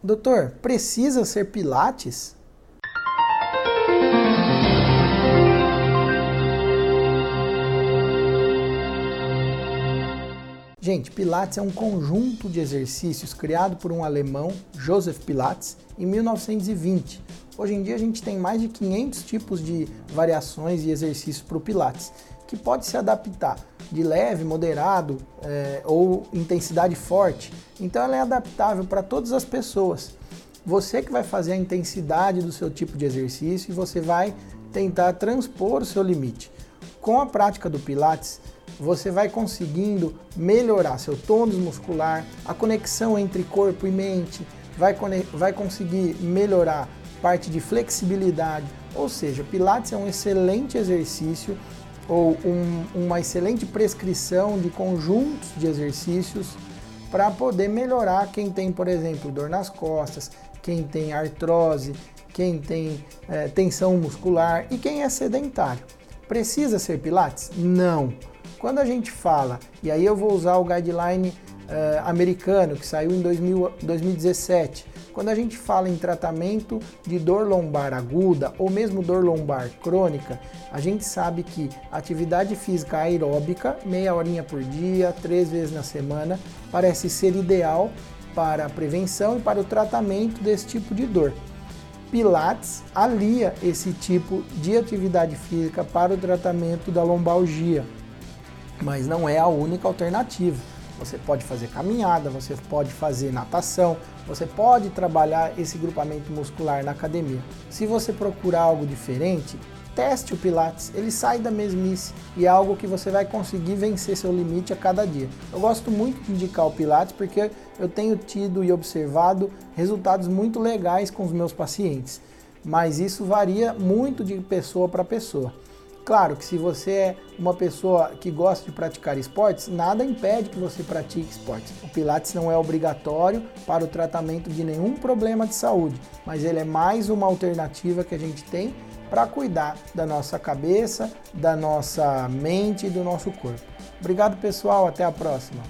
Doutor, precisa ser Pilates? Gente, Pilates é um conjunto de exercícios criado por um alemão, Joseph Pilates, em 1920. Hoje em dia a gente tem mais de 500 tipos de variações e exercícios para o Pilates, que pode se adaptar de leve, moderado é, ou intensidade forte. Então ela é adaptável para todas as pessoas. Você que vai fazer a intensidade do seu tipo de exercício e você vai tentar transpor o seu limite. Com a prática do Pilates, você vai conseguindo melhorar seu tônus muscular, a conexão entre corpo e mente, vai, vai conseguir melhorar parte de flexibilidade. Ou seja, Pilates é um excelente exercício ou um, uma excelente prescrição de conjuntos de exercícios para poder melhorar quem tem, por exemplo, dor nas costas, quem tem artrose, quem tem é, tensão muscular e quem é sedentário. Precisa ser Pilates? Não. Quando a gente fala, e aí eu vou usar o guideline uh, americano que saiu em 2000, 2017, quando a gente fala em tratamento de dor lombar aguda ou mesmo dor lombar crônica, a gente sabe que atividade física aeróbica, meia horinha por dia, três vezes na semana, parece ser ideal para a prevenção e para o tratamento desse tipo de dor. Pilates alia esse tipo de atividade física para o tratamento da lombalgia mas não é a única alternativa. Você pode fazer caminhada, você pode fazer natação, você pode trabalhar esse grupamento muscular na academia. Se você procurar algo diferente, teste o Pilates, ele sai da mesmice e é algo que você vai conseguir vencer seu limite a cada dia. Eu gosto muito de indicar o Pilates porque eu tenho tido e observado resultados muito legais com os meus pacientes, mas isso varia muito de pessoa para pessoa. Claro que se você é uma pessoa que gosta de praticar esportes, nada impede que você pratique esportes. O Pilates não é obrigatório para o tratamento de nenhum problema de saúde, mas ele é mais uma alternativa que a gente tem para cuidar da nossa cabeça, da nossa mente e do nosso corpo. Obrigado, pessoal. Até a próxima.